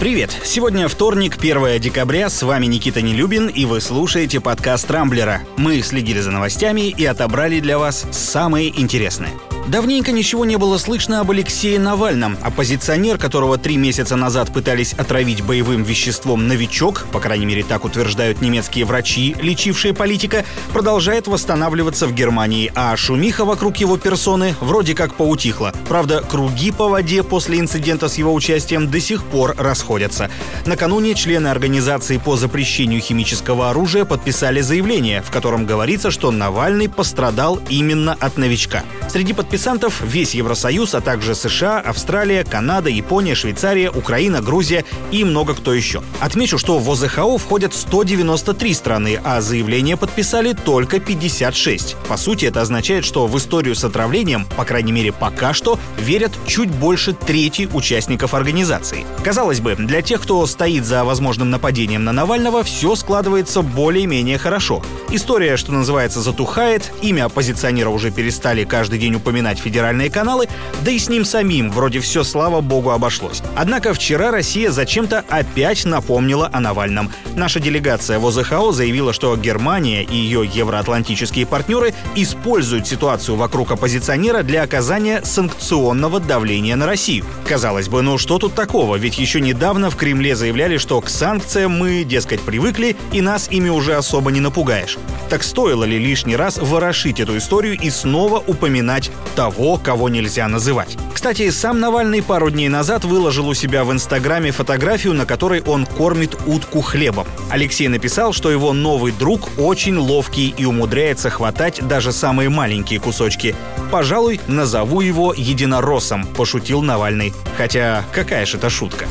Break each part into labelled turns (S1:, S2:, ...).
S1: Привет! Сегодня вторник, 1 декабря, с вами Никита Нелюбин, и вы слушаете подкаст «Рамблера». Мы следили за новостями и отобрали для вас самые интересные – Давненько ничего не было слышно об Алексее Навальном. Оппозиционер, которого три месяца назад пытались отравить боевым веществом «Новичок», по крайней мере так утверждают немецкие врачи, лечившие политика, продолжает восстанавливаться в Германии, а шумиха вокруг его персоны вроде как поутихла. Правда, круги по воде после инцидента с его участием до сих пор расходятся. Накануне члены организации по запрещению химического оружия подписали заявление, в котором говорится, что Навальный пострадал именно от новичка. Среди подписантов подписантов весь Евросоюз, а также США, Австралия, Канада, Япония, Швейцария, Украина, Грузия и много кто еще. Отмечу, что в ОЗХО входят 193 страны, а заявление подписали только 56. По сути, это означает, что в историю с отравлением, по крайней мере пока что, верят чуть больше трети участников организации. Казалось бы, для тех, кто стоит за возможным нападением на Навального, все складывается более-менее хорошо. История, что называется, затухает, имя оппозиционера уже перестали каждый день упоминать вспоминать федеральные каналы, да и с ним самим вроде все, слава богу, обошлось. Однако вчера Россия зачем-то опять напомнила о Навальном. Наша делегация в ОЗХО заявила, что Германия и ее евроатлантические партнеры используют ситуацию вокруг оппозиционера для оказания санкционного давления на Россию. Казалось бы, ну что тут такого? Ведь еще недавно в Кремле заявляли, что к санкциям мы, дескать, привыкли, и нас ими уже особо не напугаешь. Так стоило ли лишний раз ворошить эту историю и снова упоминать того, кого нельзя называть. Кстати, сам Навальный пару дней назад выложил у себя в Инстаграме фотографию, на которой он кормит утку хлебом. Алексей написал, что его новый друг очень ловкий и умудряется хватать даже самые маленькие кусочки. «Пожалуй, назову его единороссом», – пошутил Навальный. Хотя какая же это шутка.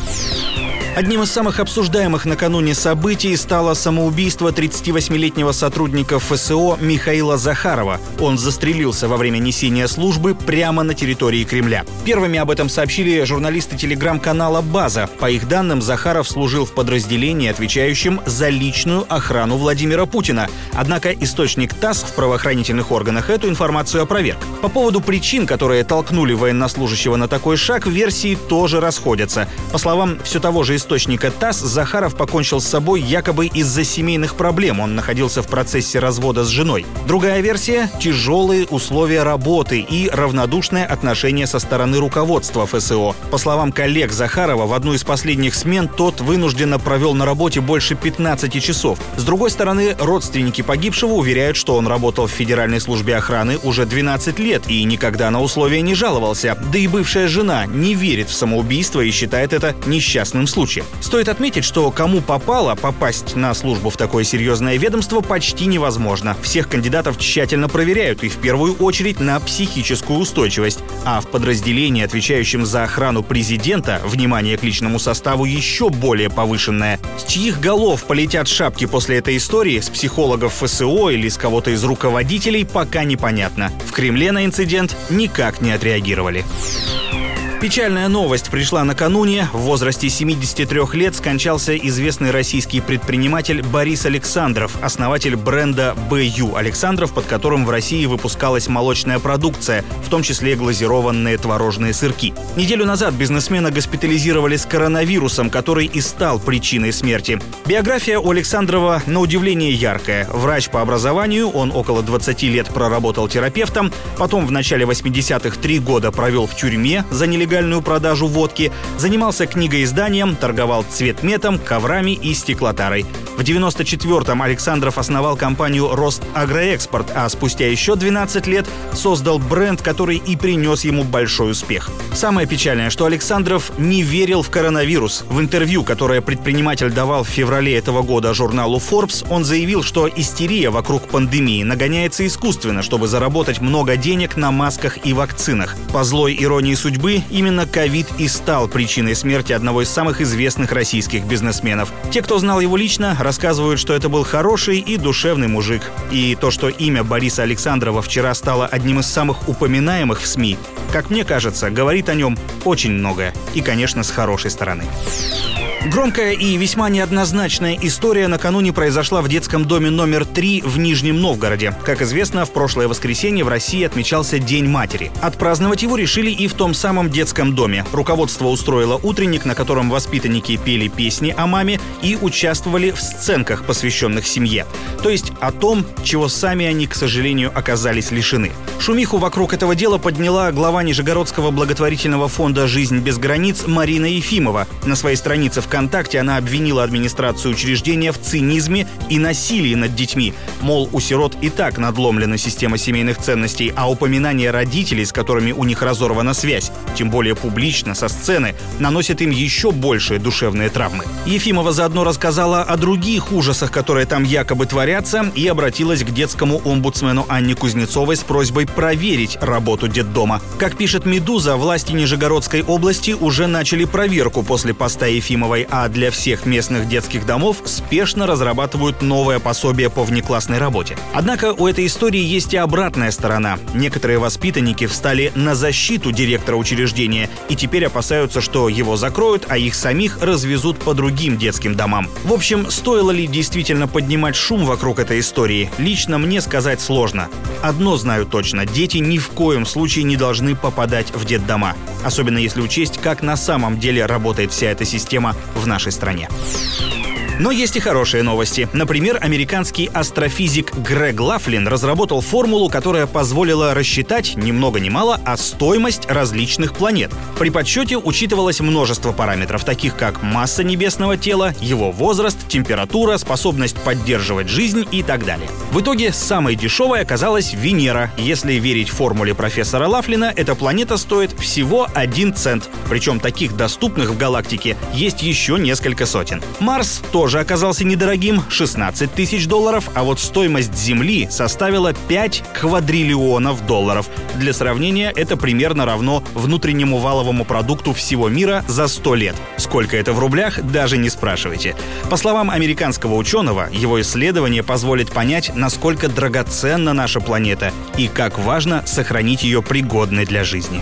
S1: Одним из самых обсуждаемых накануне событий стало самоубийство 38-летнего сотрудника ФСО Михаила Захарова. Он застрелился во время несения службы прямо на территории Кремля. Первыми об этом сообщили журналисты телеграм-канала «База». По их данным, Захаров служил в подразделении, отвечающем за личную охрану Владимира Путина. Однако источник ТАСС в правоохранительных органах эту информацию опроверг. По поводу причин, которые толкнули военнослужащего на такой шаг, версии тоже расходятся. По словам все того же источника, источника ТАСС Захаров покончил с собой якобы из-за семейных проблем. Он находился в процессе развода с женой. Другая версия – тяжелые условия работы и равнодушное отношение со стороны руководства ФСО. По словам коллег Захарова, в одну из последних смен тот вынужденно провел на работе больше 15 часов. С другой стороны, родственники погибшего уверяют, что он работал в Федеральной службе охраны уже 12 лет и никогда на условия не жаловался. Да и бывшая жена не верит в самоубийство и считает это несчастным случаем случае. Стоит отметить, что кому попало, попасть на службу в такое серьезное ведомство почти невозможно. Всех кандидатов тщательно проверяют и в первую очередь на психическую устойчивость. А в подразделении, отвечающем за охрану президента, внимание к личному составу еще более повышенное. С чьих голов полетят шапки после этой истории, с психологов ФСО или с кого-то из руководителей, пока непонятно. В Кремле на инцидент никак не отреагировали. Печальная новость пришла накануне. В возрасте 73 лет скончался известный российский предприниматель Борис Александров, основатель бренда БЮ Александров, под которым в России выпускалась молочная продукция, в том числе глазированные творожные сырки. Неделю назад бизнесмена госпитализировали с коронавирусом, который и стал причиной смерти. Биография у Александрова на удивление яркая. Врач по образованию, он около 20 лет проработал терапевтом, потом в начале 80-х три года провел в тюрьме за нелегальность нелегальную продажу водки, занимался книгоизданием, торговал цветметом, коврами и стеклотарой. В 94-м Александров основал компанию «Рост Агроэкспорт», а спустя еще 12 лет создал бренд, который и принес ему большой успех. Самое печальное, что Александров не верил в коронавирус. В интервью, которое предприниматель давал в феврале этого года журналу Forbes, он заявил, что истерия вокруг пандемии нагоняется искусственно, чтобы заработать много денег на масках и вакцинах. По злой иронии судьбы, именно ковид и стал причиной смерти одного из самых известных российских бизнесменов. Те, кто знал его лично, рассказывают, что это был хороший и душевный мужик. И то, что имя Бориса Александрова вчера стало одним из самых упоминаемых в СМИ, как мне кажется, говорит о нем очень многое. И, конечно, с хорошей стороны. Громкая и весьма неоднозначная история накануне произошла в детском доме номер 3 в Нижнем Новгороде. Как известно, в прошлое воскресенье в России отмечался День матери. Отпраздновать его решили и в том самом детском доме. Руководство устроило утренник, на котором воспитанники пели песни о маме и участвовали в сценках, посвященных семье. То есть о том, чего сами они, к сожалению, оказались лишены. Шумиху вокруг этого дела подняла глава Нижегородского благотворительного фонда «Жизнь без границ» Марина Ефимова. На своей странице ВКонтакте она обвинила администрацию учреждения в цинизме и насилии над детьми. Мол, у сирот и так надломлена система семейных ценностей, а упоминание родителей, с которыми у них разорвана связь, тем более публично, со сцены, наносит им еще большие душевные травмы. Ефимова заодно рассказала о других ужасах, которые там якобы творятся, и обратилась к детскому омбудсмену Анне Кузнецовой с просьбой проверить работу детдома. Как пишет «Медуза», власти Нижегородской области уже начали проверку после поста Ефимовой, а для всех местных детских домов спешно разрабатывают новое пособие по внеклассной работе. Однако у этой истории есть и обратная сторона. Некоторые воспитанники встали на защиту директора учреждения и теперь опасаются, что его закроют, а их самих развезут по другим детским домам. В общем, стоило ли действительно поднимать шум вокруг этой истории, лично мне сказать сложно. Одно знаю точно, дети ни в коем случае не должны попадать в детдома. Особенно если учесть, как на самом деле работает вся эта система в нашей стране. Но есть и хорошие новости. Например, американский астрофизик Грег Лафлин разработал формулу, которая позволила рассчитать, ни много ни мало, а стоимость различных планет. При подсчете учитывалось множество параметров, таких как масса небесного тела, его возраст, температура, способность поддерживать жизнь и так далее. В итоге самой дешевой оказалась Венера. Если верить формуле профессора Лафлина, эта планета стоит всего 1 цент. Причем таких доступных в галактике есть еще несколько сотен. Марс тоже тоже оказался недорогим – 16 тысяч долларов, а вот стоимость Земли составила 5 квадриллионов долларов. Для сравнения, это примерно равно внутреннему валовому продукту всего мира за 100 лет. Сколько это в рублях, даже не спрашивайте. По словам американского ученого, его исследование позволит понять, насколько драгоценна наша планета и как важно сохранить ее пригодной для жизни.